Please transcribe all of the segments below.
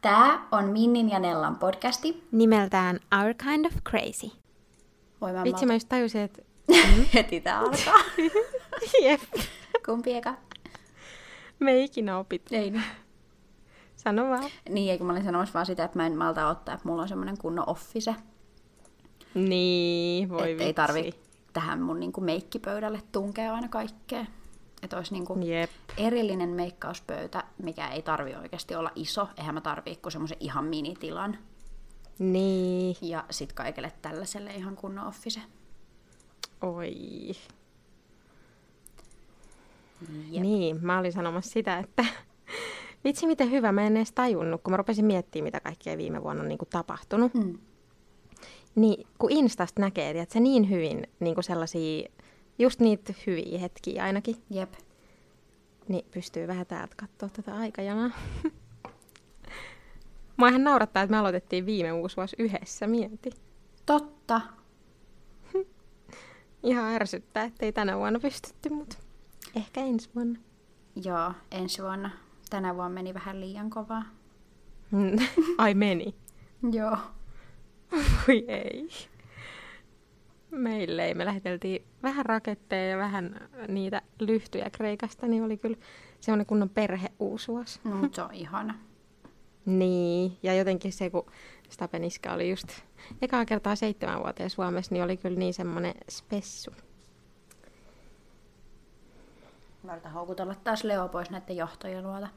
Tämä on Minnin ja Nellan podcasti. Nimeltään Our Kind of Crazy. Voi mä Vitsi, mä just tajusin, että... heti tää alkaa. Jep. Kumpi eka? Me ei ikinä opit. Ei niin. Sano vaan. Niin, eikö mä olin sanomassa vaan sitä, että mä en malta ottaa, että mulla on semmonen kunnon office. Niin, voi vitsi. ei tarvi tähän mun niinku meikkipöydälle tunkea aina kaikkea. Että olisi niinku Jep. erillinen meikkauspöytä, mikä ei tarvi oikeasti olla iso. Eihän mä tarvii kuin semmoisen ihan minitilan. Niin. Ja sit kaikille tällaiselle ihan kunnon office. Oi. Jep. Niin, mä olin sanomassa sitä, että vitsi miten hyvä, mä en edes tajunnut, kun mä rupesin miettimään, mitä kaikkea viime vuonna on niin kuin tapahtunut. Mm. Niin, kun Instasta näkee, että se niin hyvin niin kuin sellaisia, just niitä hyviä hetkiä ainakin, Jep. niin pystyy vähän täältä katsoa tätä aikajanaa. Mua ihan naurattaa, että me aloitettiin viime uusi vuosi yhdessä, mieti. Totta. Ihan ärsyttää, ettei tänä vuonna pystytty, mutta ehkä ensi vuonna. Joo, ensi vuonna. Tänä vuonna meni vähän liian kovaa. Ai meni. Joo. Voi ei. Meille ei. Me läheteltiin vähän raketteja ja vähän niitä lyhtyjä Kreikasta, niin oli kyllä semmoinen kunnon perhe uusi vuosi. No, mutta se on ihana. Niin, ja jotenkin se, kun Stapeniska oli just ekaa kertaa seitsemän vuoteen Suomessa, niin oli kyllä niin semmoinen spessu. Mä yritän houkutella taas Leo pois näiden johtojen luota.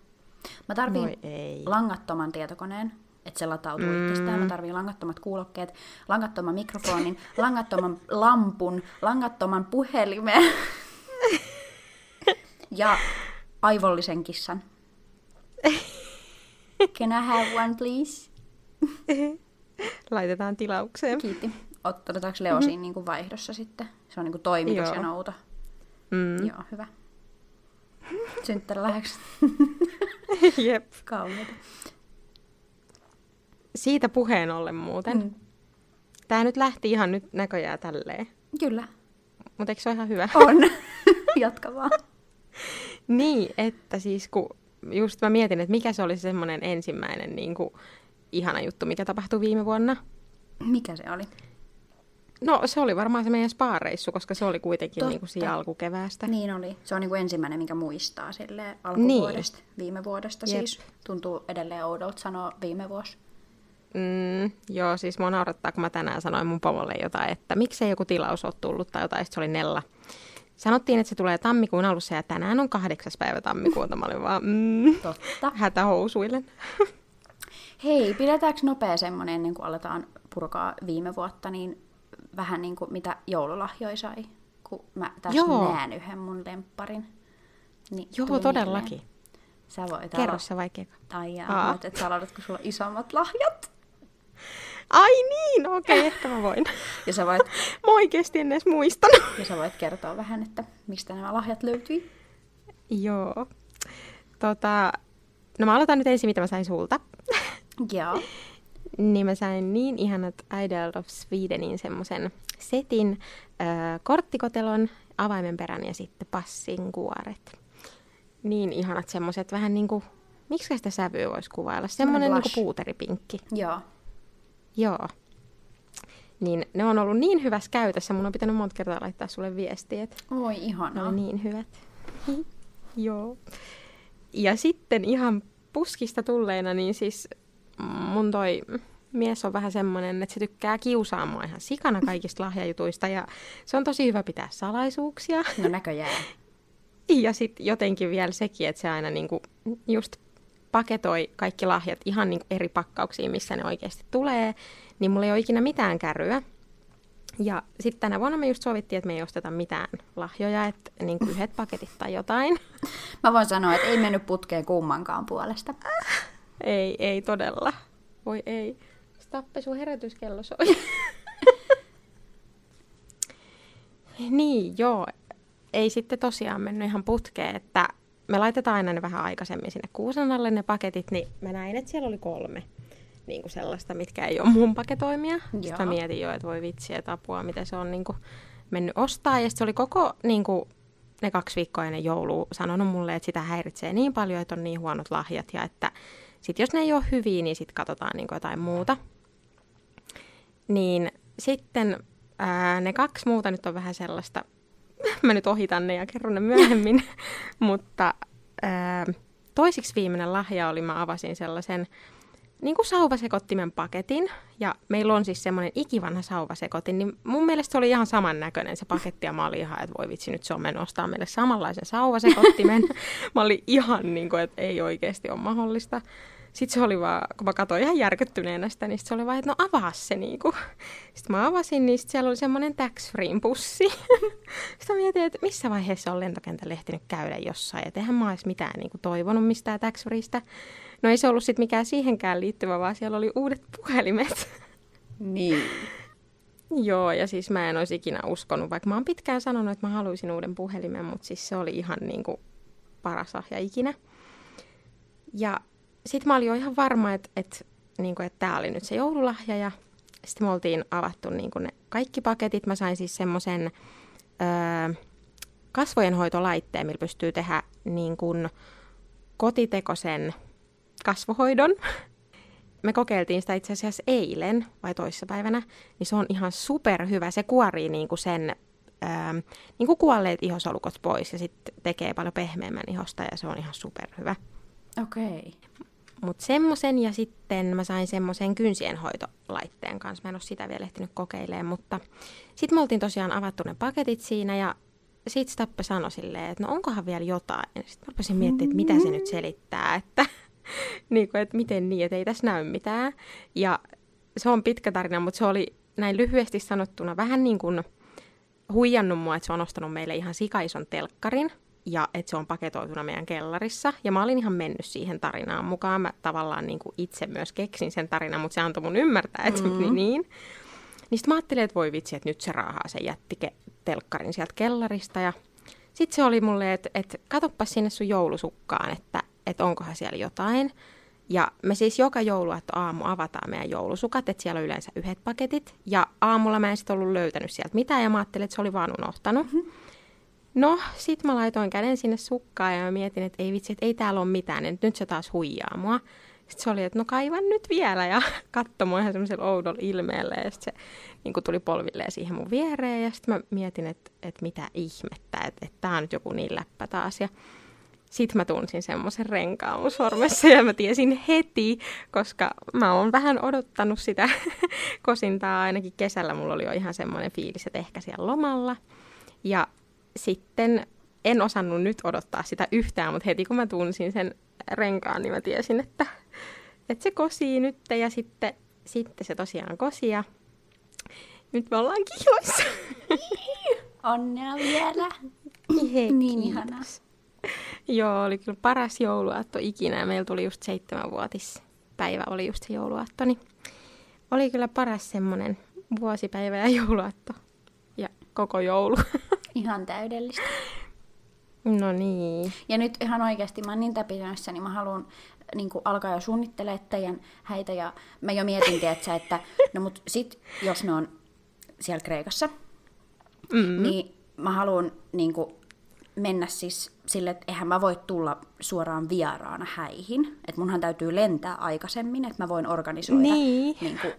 Mä tarviin langattoman tietokoneen, että se latautuu mm. itsestään. Mä tarviin langattomat kuulokkeet, langattoman mikrofonin, langattoman lampun, langattoman puhelimen ja aivollisen kissan. Can I have one, please? Laitetaan tilaukseen. Kiitti. Ot- Otetaanko Leo siinä niinku vaihdossa sitten? Se on niinku toimitus Joo. ja nouto. Mm. Joo, hyvä. Synttäri läheksi. Jep. Kauheeta. Siitä puheen ollen muuten. Mm. Tää nyt lähti ihan nyt näköjään tälleen. Kyllä. Mutta eikö se ole ihan hyvä? On. Jatka vaan. Niin, että siis kun just mä mietin, että mikä se oli semmoinen ensimmäinen niin kuin, ihana juttu, mikä tapahtui viime vuonna. Mikä se oli? No se oli varmaan se meidän spa-reissu, koska se oli kuitenkin Totta. niin kuin siinä alkukeväästä. Niin oli. Se on niinku ensimmäinen, minkä muistaa sille alkuvuodesta, niin. viime vuodesta Jep. siis. Tuntuu edelleen oudolta sanoa viime vuosi. Mm, joo, siis mua naurattaa, kun mä tänään sanoin mun pomolle jotain, että miksei joku tilaus ole tullut tai jotain, se oli Nella. Sanottiin, että se tulee tammikuun alussa ja tänään on kahdeksas päivä tammikuuta. Mä olin vaan, mm, Totta. hätähousuillen. Hei, pidetäänkö nopea semmonen ennen kuin aletaan purkaa viime vuotta, niin vähän niin kuin mitä joululahjoja sai, kun mä tässä Joo. näen yhden mun lempparin. Niin Joo, todellakin. mieleen. Sä voit Kerro alo- se vaikea. Ai jaa, että sä aloitat, kun sulla on isommat lahjat. Ai niin, okei, okay, ehkä mä voin. Ja sä voit, Mä oikeesti en edes muistanut. ja sä voit kertoa vähän, että mistä nämä lahjat löytyi. Joo. Tota, no mä aloitan nyt ensin, mitä mä sain sulta. Joo. Niin mä sain niin ihanat Idol of Swedenin semmoisen setin, äh, korttikotelon, avaimen perän ja sitten passin kuoret. Niin ihanat semmoiset vähän niinku, miksi sitä sävyä voisi kuvailla? Semmoinen niinku puuteripinkki. Joo. Joo. Niin ne on ollut niin hyvässä käytössä, mun on pitänyt monta kertaa laittaa sulle viestiä, että Oi ne ihanaa. oli niin hyvät. Joo. Ja sitten ihan puskista tulleena, niin siis mun toi mies on vähän semmoinen, että se tykkää kiusaa mua ihan sikana kaikista lahjajutuista ja se on tosi hyvä pitää salaisuuksia. No näköjään. Ja sitten jotenkin vielä sekin, että se aina niinku just paketoi kaikki lahjat ihan niinku eri pakkauksiin, missä ne oikeasti tulee, niin mulla ei ole ikinä mitään kärryä. Ja sitten tänä vuonna me just sovittiin, että me ei osteta mitään lahjoja, että niinku yhdet paketit tai jotain. Mä voin sanoa, että ei mennyt putkeen kummankaan puolesta. ei, ei todella. Voi ei. Stappe, sun herätyskello soi. niin, joo. Ei sitten tosiaan mennyt ihan putkeen, että me laitetaan aina ne vähän aikaisemmin sinne kuusen alle ne paketit, niin mä näin, että siellä oli kolme. niin kuin sellaista, mitkä ei ole mun paketoimia. Sitten Joo. mä mietin jo, että voi vitsi, että apua, miten se on niin kuin mennyt ostaa. Ja sitten se oli koko niin kuin, ne kaksi viikkoa ennen joulua sanonut mulle, että sitä häiritsee niin paljon, että on niin huonot lahjat. Ja että sit jos ne ei ole hyviä, niin sitten katsotaan niin kuin jotain muuta. Niin sitten ää, ne kaksi muuta nyt on vähän sellaista, mä nyt ohitan ne ja kerron ne myöhemmin, mutta ää, toisiksi viimeinen lahja oli, mä avasin sellaisen niin kuin sauvasekottimen paketin, ja meillä on siis semmoinen ikivanha sauvasekotin, niin mun mielestä se oli ihan samannäköinen se paketti, ja mä olin ihan, että voi vitsi, nyt se on mennyt ostaa meille samanlaisen sauvasekottimen. mä olin ihan niin kuin, että ei oikeasti ole mahdollista. Sitten se oli vaan, kun mä katsoin ihan järkyttyneenä sitä, niin sit se oli vaan, että no avaa se niinku. Sitten mä avasin, niin sit siellä oli semmoinen tax free pussi. Sitten mä mietin, että missä vaiheessa on lentokentällä ehtinyt käydä jossain. Et eihän mä olisi mitään niinku toivonut mistään tax freestä. No ei se ollut sitten mikään siihenkään liittyvä, vaan siellä oli uudet puhelimet. Niin. Joo, ja siis mä en olisi ikinä uskonut, vaikka mä oon pitkään sanonut, että mä haluaisin uuden puhelimen, mutta siis se oli ihan niinku paras lahja ikinä. Ja sitten mä olin jo ihan varma, että, että, niinku, että tämä oli nyt se joululahja, ja sitten me oltiin avattu niinku ne kaikki paketit. Mä sain siis semmoisen öö, kasvojenhoitolaitteen, millä pystyy tehdä niin kuin kotitekoisen kasvohoidon. Me kokeiltiin sitä itse asiassa eilen vai toissapäivänä, niin se on ihan superhyvä. Se kuorii niin kuin sen ähm, niin kuin kuolleet ihosolukot pois ja sitten tekee paljon pehmeämmän ihosta ja se on ihan superhyvä. Okei. Okay. Mutta semmoisen ja sitten mä sain semmoisen kynsienhoitolaitteen kanssa. Mä en ole sitä vielä ehtinyt kokeilemaan, mutta sitten me oltiin tosiaan avattu ne paketit siinä ja sitten Stappe sanoi silleen, että no onkohan vielä jotain. Sitten mä rupesin miettimään, että mitä se nyt selittää, että, niin kuin, että miten niin, että ei tässä näy mitään. Ja se on pitkä tarina, mutta se oli näin lyhyesti sanottuna vähän niin kuin huijannut mua, että se on ostanut meille ihan sikaison telkkarin ja että se on paketoituna meidän kellarissa. Ja mä olin ihan mennyt siihen tarinaan mukaan. Mä tavallaan niin kuin itse myös keksin sen tarinan, mutta se antoi mun ymmärtää, että mm-hmm. niin. niin. Niin sitten mä ajattelin, että voi vitsi, että nyt se raahaa sen jätti telkkarin sieltä kellarista. Ja sitten se oli mulle, että, että katoppa sinne sun joulusukkaan, että, että onkohan siellä jotain. Ja me siis joka jouluaatto aamu avataan meidän joulusukat, että siellä on yleensä yhdet paketit. Ja aamulla mä en sitten ollut löytänyt sieltä mitään ja mä ajattelin, että se oli vaan unohtanut. Mm-hmm. No, sit mä laitoin käden sinne sukkaan ja mä mietin, että ei vitsi, että ei täällä ole mitään, että nyt se taas huijaa mua. Sitten se oli, että no kaivan nyt vielä ja katsoi mua ihan semmoisella oudolla ilmeellä ja sitten se niin tuli polvilleen siihen mun viereen ja sitten mä mietin, että, että mitä ihmettä, että, että tää on nyt joku niin läppä taas ja sitten mä tunsin semmoisen renkaan mun sormessa ja mä tiesin heti, koska mä oon vähän odottanut sitä kosintaa ainakin kesällä. Mulla oli jo ihan semmoinen fiilis, että ehkä siellä lomalla. Ja sitten en osannut nyt odottaa sitä yhtään, mutta heti kun mä tunsin sen renkaan, niin mä tiesin, että, että se kosii nyt ja sitten, sitten se tosiaan kosi ja nyt me ollaan kiloissa. Onnea vielä. Hei, niin ihanaa. Joo, oli kyllä paras jouluaatto ikinä. Meillä tuli just seitsemänvuotispäivä, oli just se jouluaatto, niin oli kyllä paras semmoinen vuosipäivä ja jouluaatto ja koko joulu. Ihan täydellistä. No niin. Ja nyt ihan oikeasti mä oon niin täpinöissä, niin mä haluan niin alkaa jo suunnittelemaan teidän häitä. Ja mä jo mietin, tiedätkö, että no mut sit, jos ne on siellä Kreikassa, mm-hmm. niin mä haluan niin kuin, mennä siis sille, että eihän mä voi tulla suoraan vieraana häihin. Että munhan täytyy lentää aikaisemmin, että mä voin organisoida Niin. niin kuin,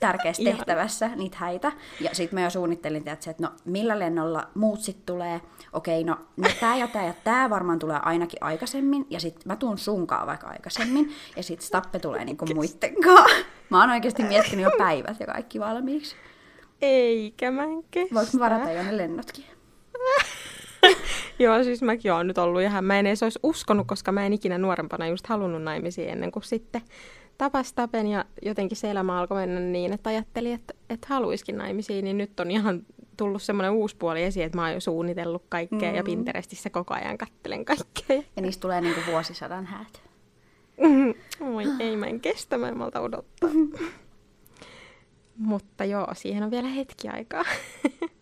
tärkeässä tehtävässä niitä häitä. Ja sitten mä jo suunnittelin, tiedätkö, että no millä lennolla muut sit tulee. Okei, no, no tää ja tää ja tää varmaan tulee ainakin aikaisemmin. Ja sitten mä tuun sunkaan vaikka aikaisemmin. Ja sitten Stappe tulee niinku muittenkaan. Mä oon oikeasti miettinyt jo päivät ja kaikki valmiiksi. Eikä mä en kestä. Voinko mä varata jo ne lennotkin? Joo, siis mäkin oon nyt ollut ihan, mä en edes olisi uskonut, koska mä en ikinä nuorempana just halunnut naimisiin ennen kuin sitten tapas Tapen ja jotenkin se elämä alkoi mennä niin, että ajattelin, että, että haluiskin naimisiin, niin nyt on ihan tullut semmoinen uusi puoli esiin, että mä oon jo suunnitellut kaikkea mm. ja Pinterestissä koko ajan kattelen kaikkea. Ja niistä tulee niinku vuosisadan häät. Oi, ei mä en kestä, mä en malta odottaa. Mutta joo, siihen on vielä hetki aikaa.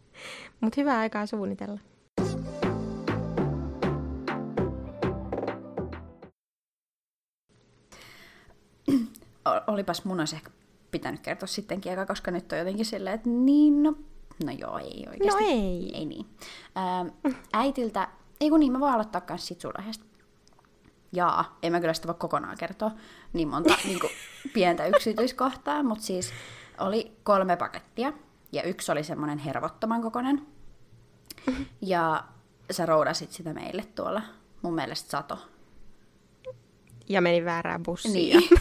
Mutta hyvää aikaa suunnitella. Olipas mun olisi ehkä pitänyt kertoa sittenkin eka, koska nyt on jotenkin silleen, että niin, no, no joo, ei oikeasti. No ei. Ei niin. Ää, äitiltä, ei kun niin, mä voin aloittaa kans sit sun aiheesta. Jaa, en mä kyllä sitä voi kokonaan kertoa niin monta niin kuin, pientä yksityiskohtaa, mutta siis oli kolme pakettia ja yksi oli semmoinen hervottoman kokoinen. Ja sä roudasit sitä meille tuolla, mun mielestä sato. Ja meni väärään bussiin. Niin.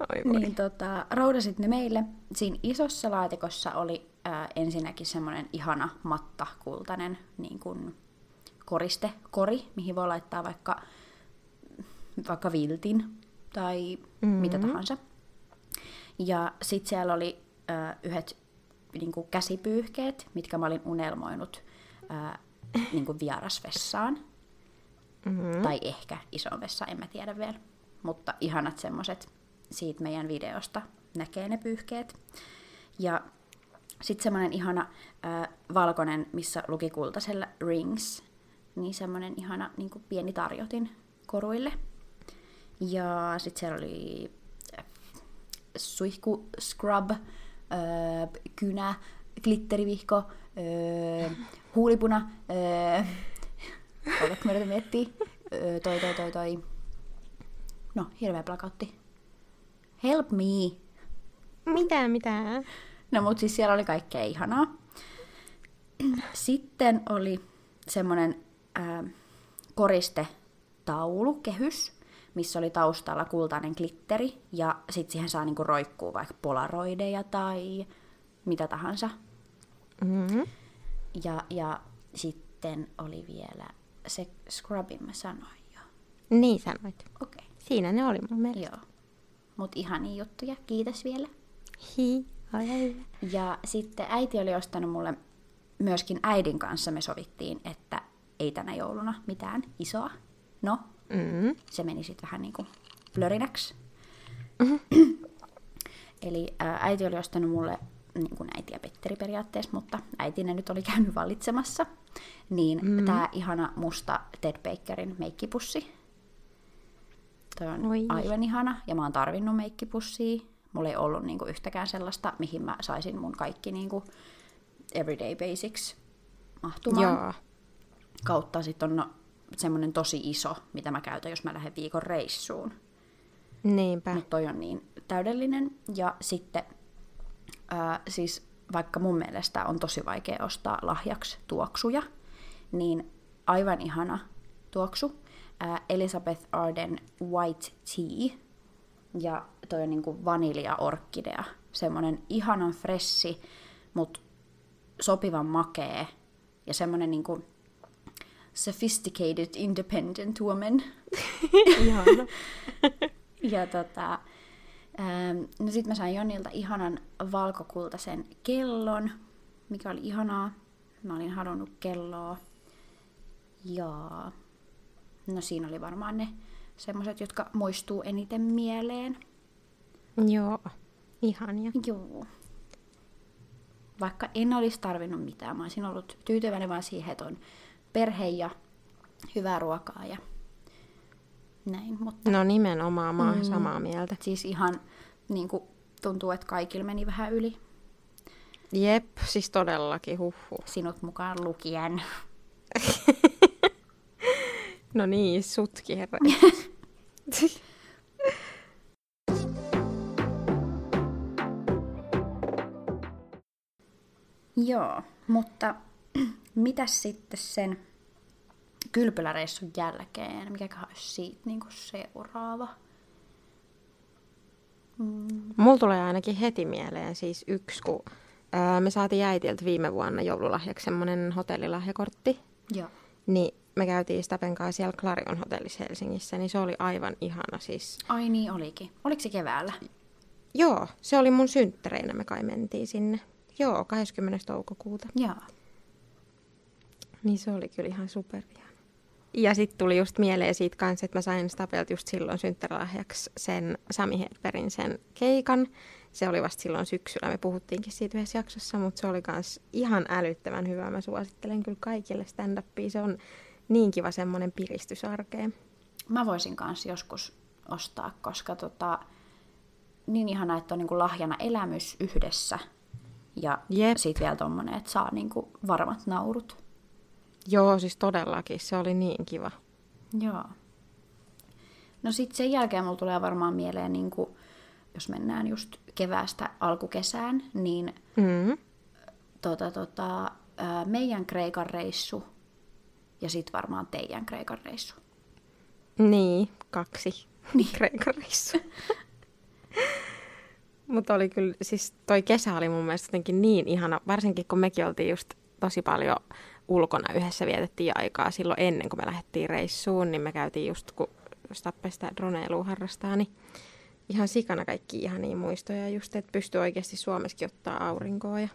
Oi voi. Niin tota, roudasit ne meille. Siinä isossa laatikossa oli ää, ensinnäkin semmoinen ihana matta kultainen niin kuin koriste, kori, mihin voi laittaa vaikka, vaikka viltin tai mm-hmm. mitä tahansa. Ja sitten siellä oli ää, yhdet niin kuin käsipyyhkeet, mitkä mä olin unelmoinut ää, niin kuin vierasvessaan. Mm-hmm. Tai ehkä isoon vessaan, en mä tiedä vielä. Mutta ihanat semmoset siitä meidän videosta näkee ne pyyhkeet. Ja sitten semmoinen ihana äh, valkoinen, missä luki kultasella rings, niin semmoinen ihana niin kuin pieni tarjotin koruille. Ja sitten siellä oli äh, suihku scrub, äh, kynä, glitterivihko, äh, huulipuna, äh, oletko mä miettiä, äh, toi toi toi toi, no hirveä plakautti. Help me! Mitä, mitä? No mut siis siellä oli kaikkea ihanaa. Sitten oli semmonen ää, koristetaulu, kehys, missä oli taustalla kultainen glitteri, ja sitten siihen saa niinku roikkuu vaikka polaroideja tai mitä tahansa. Mm-hmm. Ja, ja sitten oli vielä se scrubin mä sanoin jo. Niin sanoit. Okei, Siinä ne oli mun mielestä. joo. Mut ihania juttuja, kiitos vielä. Hi, ole hyvä. Ja sitten äiti oli ostanut mulle, myöskin äidin kanssa me sovittiin, että ei tänä jouluna mitään isoa. No, Mm. se meni sitten vähän niin kuin plörinäksi. Eli ää, äiti oli ostanut mulle, niin kuin äiti ja Petteri periaatteessa, mutta äiti ne nyt oli käynyt valitsemassa, niin mm. tämä ihana musta Ted Bakerin meikkipussi. Toi on Oi. aivan ihana, ja mä oon tarvinnut meikkipussia. Mulla ei ollut niinku yhtäkään sellaista, mihin mä saisin mun kaikki niinku everyday basics mahtumaan Joo. kautta sitten on no, semmoinen tosi iso, mitä mä käytän, jos mä lähden viikon reissuun. Niinpä. Mutta toi on niin täydellinen. Ja sitten, ää, siis vaikka mun mielestä on tosi vaikea ostaa lahjaksi tuoksuja, niin aivan ihana tuoksu. Ää, Elizabeth Arden White Tea. Ja toi on niinku vanilja-orkkidea. Semmonen ihanan fressi, mutta sopivan makee. Ja semmonen niinku sophisticated independent woman. Ihana. Ja tota, no sit mä sain Jonilta ihanan valkokultaisen kellon, mikä oli ihanaa. Mä olin halunnut kelloa. Ja no siinä oli varmaan ne semmoset, jotka muistuu eniten mieleen. Joo. Ihania. Joo. Vaikka en olisi tarvinnut mitään, mä olisin ollut tyytyväinen vaan siihen, että on perhe ja hyvää ruokaa ja näin. Mutta No nimenomaan, mä oon mm. samaa mieltä. siis ihan niin kuin, tuntuu, että kaikilla meni vähän yli. Jep, siis todellakin, huhhuh. Sinut mukaan lukien. No niin, sutki herra. Joo, mutta mitäs sitten sen kylpyläreissun jälkeen? Mikäköhän olisi siitä niin kuin seuraava? Mulla tulee ainakin heti mieleen siis yksi, kun ää, me saatiin äitiltä viime vuonna joululahjaksi semmoinen hotellilahjakortti. Joo. Niin me käytiin Stapen kanssa siellä Clarion hotellissa Helsingissä, niin se oli aivan ihana siis. Ai niin olikin. Oliko se keväällä? Joo, se oli mun synttäreinä, me kai mentiin sinne. Joo, 20. toukokuuta. Joo. Niin se oli kyllä ihan superihana. Ja sitten tuli just mieleen siitä kanssa, että mä sain Stapelta just silloin synttärilahjaksi sen Sami Hedbergin sen keikan. Se oli vasta silloin syksyllä, me puhuttiinkin siitä yhdessä jaksossa, mutta se oli kans ihan älyttömän hyvä. Mä suosittelen kyllä kaikille stand-upia. Se on niin kiva semmoinen piristysarkeen. Mä voisin kanssa joskus ostaa, koska tota, niin ihana, että on niinku lahjana elämys yhdessä. Ja Jep. sitten vielä tommonen, että saa niinku varmat naurut. Joo, siis todellakin. Se oli niin kiva. Joo. No sitten sen jälkeen mulla tulee varmaan mieleen, niinku, jos mennään just keväästä alkukesään, niin Mm. tota, tota, meidän Kreikan reissu ja sitten varmaan teidän Kreikan reissu. Niin, kaksi niin. Kreikan reissua. Mutta oli kyllä, siis toi kesä oli mun mielestä jotenkin niin ihana, varsinkin kun mekin oltiin just tosi paljon ulkona yhdessä vietettiin aikaa silloin ennen kuin me lähdettiin reissuun, niin me käytiin just, kun Stappe sitä droneilua harrastaa, niin ihan sikana kaikki ihan niin muistoja just, että pystyy oikeasti Suomessakin ottaa aurinkoa ja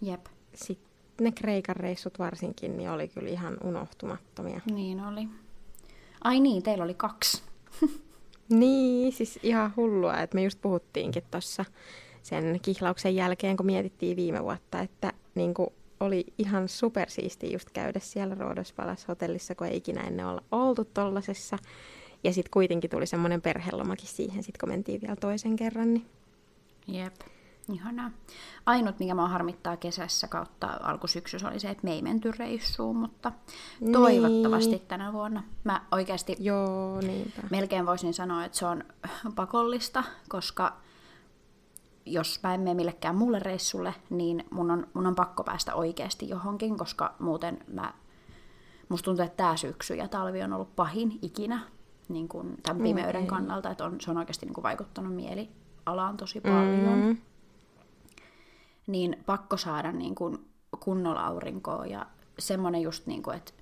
Jep, sitten ne Kreikan reissut varsinkin, niin oli kyllä ihan unohtumattomia. niin oli. Ai niin, teillä oli kaksi. Niin, siis ihan hullua, että me just puhuttiinkin tuossa sen kihlauksen jälkeen, kun mietittiin viime vuotta, että niin kuin oli ihan supersiisti just käydä siellä Rhodos Palace hotellissa, kun ei ikinä ennen olla oltu tollasessa. Ja sitten kuitenkin tuli semmoinen perhelomakin siihen, sit kun mentiin vielä toisen kerran. Niin... Jep, ihanaa. Ainut, mikä mua harmittaa kesässä kautta alkusyksyssä oli se, että me ei menty reissuun, mutta Niin. toivottavasti tänä vuonna. Mä oikeasti Joo, niinpä. melkein voisin sanoa, että se on pakollista, koska jos mä en mene millekään muulle reissulle, niin mun on, mun on pakko päästä oikeasti johonkin, koska muuten mä, musta tuntuu, että tämä syksy ja talvi on ollut pahin ikinä niin kuin tämän pimeyden Okei. kannalta, että on, se on oikeasti niin kuin vaikuttanut mielialaan tosi paljon. Mm. Niin pakko saada niin kuin kunnolla aurinkoa ja semmoinen just, niin kuin, että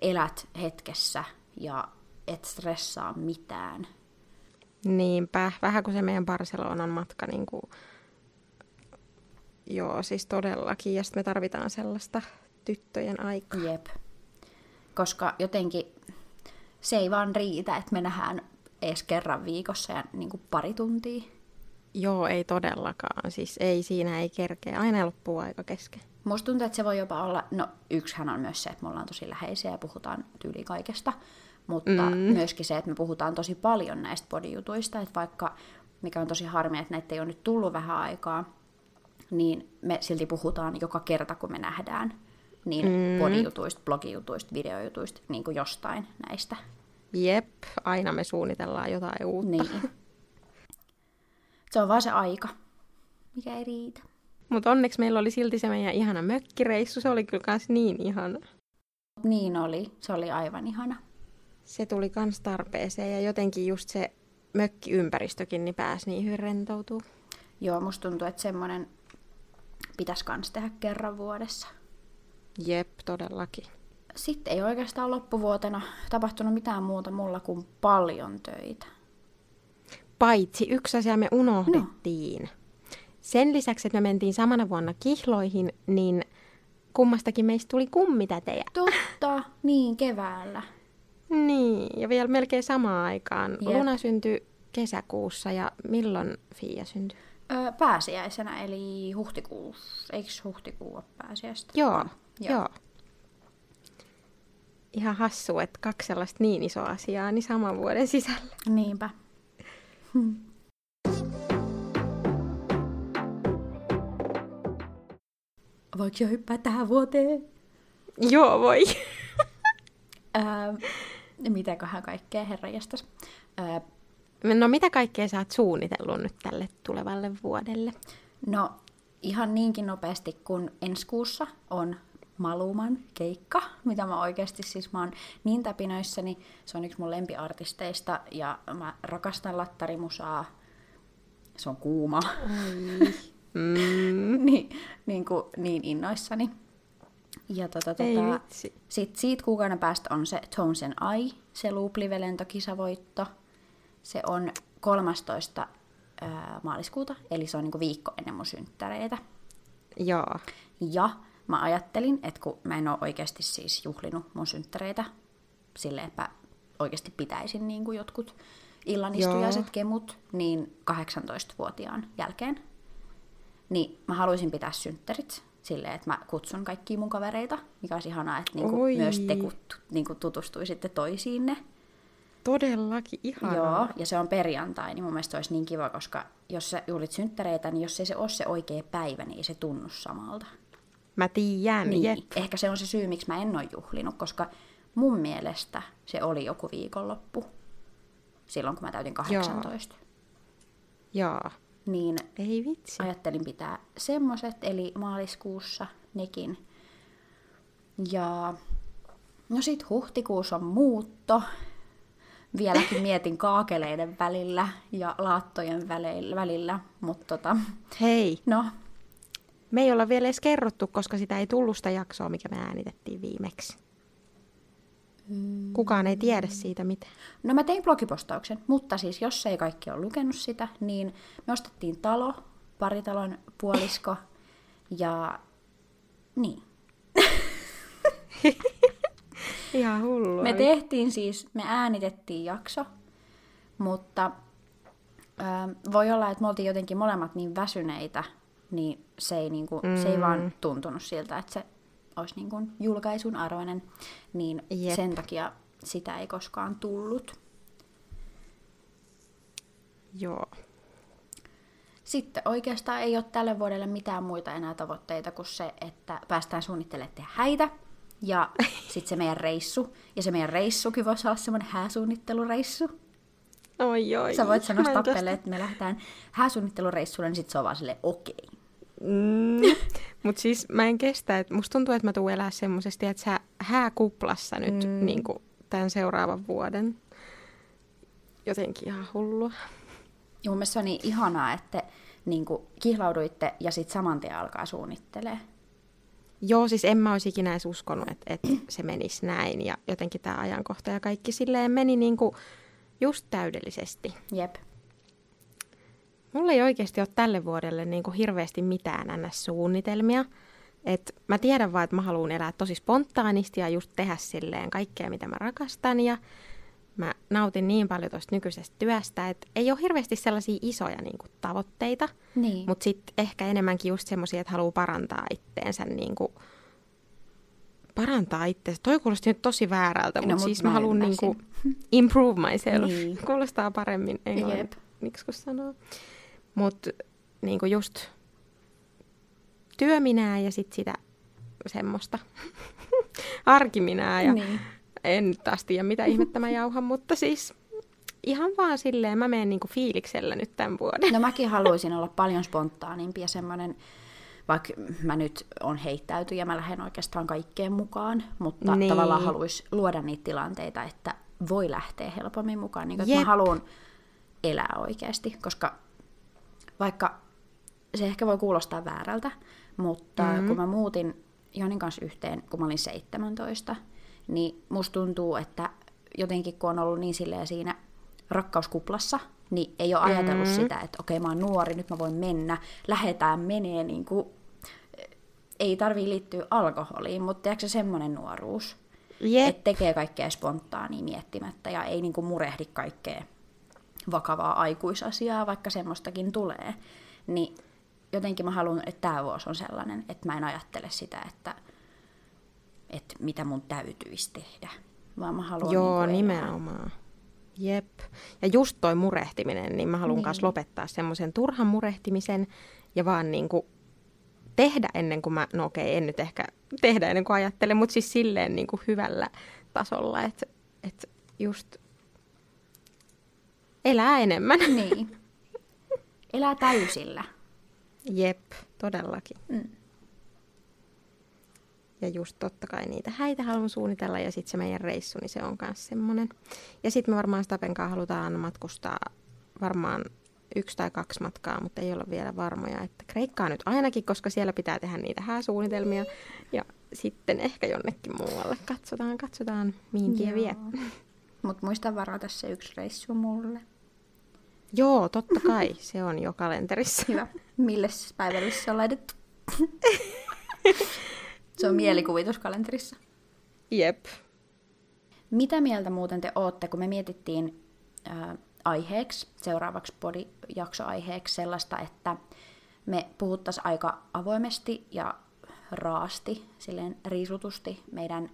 elät hetkessä ja et stressaa mitään. Niinpä, vähän kuin se meidän Barcelonan matka, niin kuin... joo, siis todellakin. Ja sitten me tarvitaan sellaista tyttöjen aikaa. Jep. Koska jotenkin se ei vaan riitä, että me nähdään edes kerran viikossa ja niin kuin pari tuntia. Joo, ei todellakaan. Siis ei, siinä ei kerkeä. Aina loppuu aika kesken. Musta tuntuu, että se voi jopa olla, no yksihän on myös se, että me ollaan tosi läheisiä ja puhutaan tyyli kaikesta, mutta mm. myöskin se, että me puhutaan tosi paljon näistä bodyjutuista, että vaikka, mikä on tosi harmi, että näitä ei ole nyt tullut vähän aikaa, niin me silti puhutaan joka kerta, kun me nähdään, niin mm. bodyjutuista, blogijutuista, videojutuista, niin kuin jostain näistä. Jep, aina me suunnitellaan jotain uutta. Niin. Se on vaan se aika, mikä ei riitä. Mutta onneksi meillä oli silti se meidän ihana mökkireissu. Se oli kyllä kans niin ihana. Niin oli, se oli aivan ihana. Se tuli kans tarpeeseen ja jotenkin just se mökkiympäristökin niin pääsi niin hyvin rentoutuu. Joo, musta tuntuu, että semmoinen pitäisi kans tehdä kerran vuodessa. Jep, todellakin. Sitten ei oikeastaan loppuvuotena tapahtunut mitään muuta mulla kuin paljon töitä. Paitsi yksi asia me unohdettiin. No. Sen lisäksi, että me mentiin samana vuonna kihloihin, niin kummastakin meistä tuli kummitätejä. Totta, niin keväällä. Niin, ja vielä melkein samaan aikaan. Jep. Luna syntyi kesäkuussa ja milloin Fia syntyi? Öö, pääsiäisenä, eli huhtikuussa. Eikö huhtikuu ole pääsiäistä? Joo, joo. joo. Ihan hassu, että kaksi sellaista niin isoa asiaa niin saman vuoden sisällä. Niinpä. Voiko jo hyppää tähän vuoteen? Joo, voi. Öö, mitäköhän kaikkea, herranjestas. Öö, No mitä kaikkea sä oot suunnitellut nyt tälle tulevalle vuodelle? no, ihan niinkin nopeasti kuin ensi kuussa on Maluman keikka, mitä mä oikeasti siis mä oon niin täpinöissäni. Se on yksi mun lempiartisteista ja mä rakastan lattarimusaa. Se on kuuma. Mm. niin, niin, kuin, niin innoissani. Ja tota, tota, sit siitä kuukauden päästä on se Tones and I, se Loop-live-lentokisavoitto. Se on 13. ää, maaliskuuta, eli se on niinku viikko ennen mun synttäreitä. Joo. Ja mä ajattelin, että kun mä en ole oikeasti siis juhlinut mun synttäreitä silleen, että oikeasti pitäisin niin kuin jotkut illanistujaiset kemut, niin 18-vuotiaan jälkeen. Niin mä haluaisin pitää synttärit silleen, että mä kutsun kaikkia mun kavereita, mikä olisi ihanaa, että niinku Oi. myös te kut, niinku tutustuisitte toisiinne. Todellakin ihanaa. Joo, ja se on perjantai, niin mun mielestä se olisi niin kiva, koska jos sä juhlit synttäreitä, niin jos ei se ole se oikea päivä, niin ei se tunnu samalta. Mä tiedän, Niin, jep. ehkä se on se syy, miksi mä en ole juhlinut, koska mun mielestä se oli joku viikonloppu, silloin kun mä täytin 18. Joo. Niin Ei vitsi. ajattelin pitää semmoset, eli maaliskuussa nekin. Ja no sit huhtikuussa on muutto. Vieläkin mietin kaakeleiden välillä ja laattojen välillä, välillä mutta tota, Hei, no, me ei olla vielä edes kerrottu, koska sitä ei tullut sitä jaksoa, mikä me äänitettiin viimeksi. Kukaan ei tiedä siitä mitään. no mä tein blogipostauksen, mutta siis jos ei kaikki ole lukenut sitä, niin me ostettiin talo, paritalon puolisko ja niin. Ihan hullua. Me tehtiin siis, me äänitettiin jakso, mutta ö, voi olla, että me oltiin jotenkin molemmat niin väsyneitä, niin se ei, niinku, mm. se ei vaan tuntunut siltä, että se olisi niinku julkaisun arvoinen, niin Jep. Jep. sen takia sitä ei koskaan tullut. Joo. Sitten oikeastaan ei ole tälle vuodelle mitään muita enää tavoitteita kuin se, että päästään suunnittelemaan tehdä häitä. Ja sitten se meidän reissu. Ja se meidän reissukin voisi olla semmoinen hääsuunnittelureissu. Oi, oi. Sä voit sanoa Stappelle, että me lähdetään hääsuunnittelureissulle, niin sit se on vaan silleen okei. Mm. Mutta siis mä en kestä, että musta tuntuu, että mä tuun elää semmoisesti, että sä hääkuplassa nyt mm. niin tämän seuraavan vuoden. Jotenkin ihan hullua. Ja mun mielestä se on niin ihanaa, että niin kihlauduitte ja sit saman tien alkaa suunnittelee. Joo, siis en mä olisi ikinä edes uskonut, että, että se menisi näin. Ja jotenkin tämä ajankohta ja kaikki silleen meni niinku just täydellisesti. Jep. Mulla ei oikeasti ole tälle vuodelle niinku hirveästi mitään ns-suunnitelmia. Et mä tiedän vaan, että mä haluan elää tosi spontaanisti ja just tehdä silleen kaikkea, mitä mä rakastan. Ja mä nautin niin paljon tuosta nykyisestä työstä, että ei ole hirveästi sellaisia isoja niinku, tavoitteita. Niin. Mutta sitten ehkä enemmänkin just semmoisia, että haluaa parantaa itteensä niinku, parantaa itseensä. Toi kuulosti nyt tosi väärältä, No, mutta mut siis mä mä haluan ymmärsin. niinku improve myself. Niin. Kuulostaa paremmin englanniksi, kun sanoo. Mutta niinku just työminää ja sitten sitä semmoista arkiminää. Ja Niin. en taas tiedä, mitä ihmettä mä jauhan, mutta siis ihan vaan silleen, mä menen niinku fiiliksellä nyt tämän vuoden. No mäkin haluaisin olla paljon spontaanimpi ja semmoinen, vaikka mä nyt on heittäyty ja mä lähden oikeastaan kaikkeen mukaan, mutta Niin. tavallaan haluaisi luoda niitä tilanteita, että voi lähteä helpommin mukaan. Niin, että mä haluan elää oikeasti, koska vaikka se ehkä voi kuulostaa väärältä, mutta Mhm. mm. kun mä muutin Jonin kanssa yhteen, kun mä olin 17, niin musta tuntuu, että jotenkin kun on ollut niin silleen siinä rakkauskuplassa, niin ei ole ajatellut Mhm. sitä, että okei mä oon nuori, nyt mä voin mennä, lähetään menee niin kuin, ei tarvii liittyä alkoholiin, mutta tiedätkö se semmoinen nuoruus, Jep. että tekee kaikkea spontaania miettimättä ja ei niinku murehdi kaikkea vakavaa aikuisasiaa, vaikka semmoistakin tulee. Niin jotenkin mä haluan, että tämä vuosi on sellainen, että mä en ajattele sitä, että, että mitä mun täytyisi tehdä, vaan mä haluan Joo, niinku elää. nimenomaan. Jep. Ja just toi murehtiminen, niin mä haluan Niin. niin. lopettaa semmoisen turhan murehtimisen ja vaan niinku tehdä ennen kuin mä, no okei, en nyt ehkä tehdä ennen kuin ajattelen, mutta siis silleen niinku hyvällä tasolla, että et just elää enemmän. Niin. Elää täysillä. Jep, todellakin. Mm. Ja just totta kai niitä häitä haluan suunnitella ja sitten se meidän reissu, niin se on myös semmoinen. Ja sitten me varmaan Stapen kanssa halutaan matkustaa varmaan yksi tai kaksi matkaa, mutta ei olla vielä varmoja, että Kreikkaa nyt ainakin, koska siellä pitää tehdä niitä hääsuunnitelmia. Ja sitten ehkä jonnekin muualle. Katsotaan, katsotaan, mihin tie vie. Mutta muista varata se yksi reissu mulle. Joo, totta kai. Se on jo kalenterissa. Hyvä. Mille päivälle se on laitettu? se on mielikuvituskalenterissa. Jep. Mitä mieltä muuten te ootte, kun me mietittiin ää, aiheeksi, seuraavaksi podijaksoaiheeksi sellaista, että me puhuttaisiin aika avoimesti ja raasti, silleen riisutusti meidän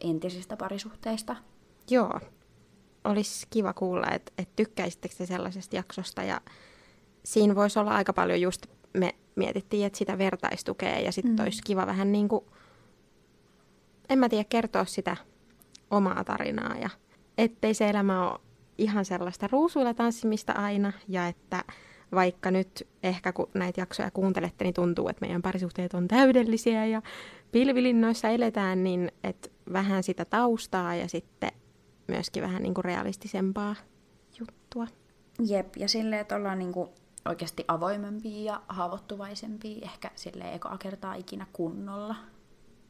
entisistä parisuhteista. Joo. olisi kiva kuulla, että, että tykkäisittekö te sellaisesta jaksosta ja siinä voisi olla aika paljon just, me mietittiin, että sitä vertaistukea ja sitten mm. olisi kiva vähän niin kuin, en mä tiedä, kertoa sitä omaa tarinaa ja ettei se elämä ole ihan sellaista ruusuilla tanssimista aina ja että vaikka nyt ehkä kun näitä jaksoja kuuntelette, niin tuntuu, että meidän parisuhteet on täydellisiä ja pilvilinnoissa eletään, niin että vähän sitä taustaa ja sitten myöskin vähän niin kuin realistisempaa juttua. Jep, ja silleen, että ollaan niin kuin oikeasti avoimempia ja haavoittuvaisempia ehkä sille ekoa kertaa ikinä kunnolla.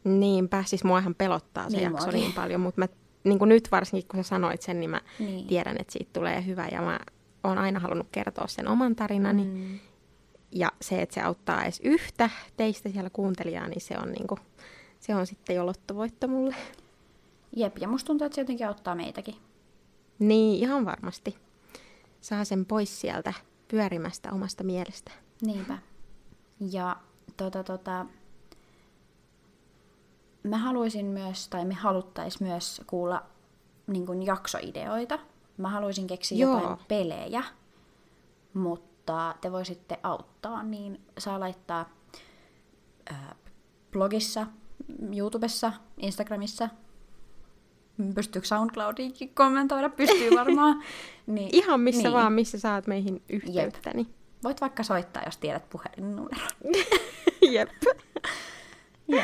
Niinpä, siis muahan pelottaa se niin jakso muakin. niin paljon, mutta mä, niin kuin nyt varsinkin kun sä sanoit sen, niin mä niin. tiedän, että siitä tulee hyvä ja mä oon aina halunnut kertoa sen oman tarinani. Mm. Ja se, että se auttaa edes yhtä teistä siellä kuuntelijaa, niin se on, niin kuin, se on sitten jo lottovoitto mulle. Jep, ja musta tuntuu, että se jotenkin auttaa meitäkin. Niin, ihan varmasti. Saa sen pois sieltä pyörimästä omasta mielestä. Niinpä. Ja tota, tota, mä haluaisin myös, tai me haluttais myös kuulla niin kuin jaksoideoita. Mä haluaisin keksiä Joo. jotain pelejä, mutta te voisitte auttaa, niin saa laittaa ää, blogissa, YouTubessa, Instagramissa, pystyykö SoundCloudiinkin kommentoida, pystyy varmaan. niin, Ihan missä niin. vaan, missä saat meihin yhteyttä. Niin. Voit vaikka soittaa, jos tiedät puhelinnumeron. Jep. Joo.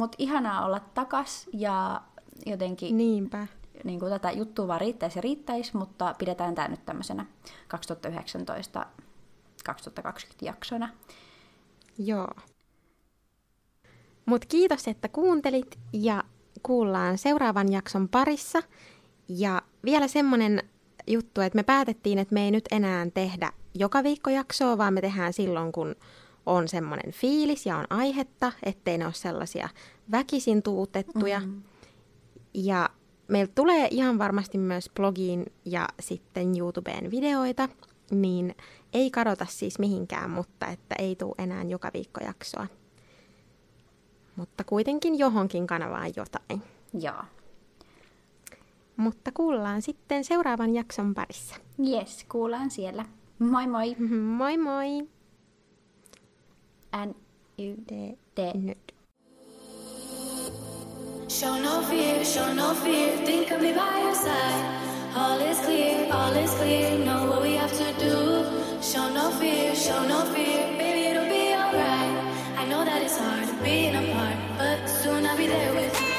Mutta ihanaa olla takas ja jotenkin Niinpä. Niin kuin tätä juttua vaan riittäisi ja riittäisi, mutta pidetään tämä nyt tämmöisenä 2019-2020 jaksona. Joo. Mutta kiitos, että kuuntelit ja kuullaan seuraavan jakson parissa. Ja vielä semmoinen juttu, että me päätettiin, että me ei nyt enää tehdä joka viikko jaksoa, vaan me tehdään silloin, kun on semmoinen fiilis ja on aihetta, ettei ne ole sellaisia väkisin tuutettuja. Mm-hmm. Ja meiltä tulee ihan varmasti myös blogiin ja sitten YouTubeen videoita, niin ei kadota siis mihinkään, mutta että ei tule enää joka viikko jaksoa mutta kuitenkin johonkin kanavaan jotain. Joo. Mutta kuullaan sitten seuraavan jakson parissa. Yes, kuullaan siellä. Moi moi. moi moi. N y d d nyt. Show no fear, show no fear, think of me by your side. All is clear, all is clear, know what we have to do. Show no fear, show no fear, baby it'll be alright. I know that it's hard being apart, but soon I'll be there with you.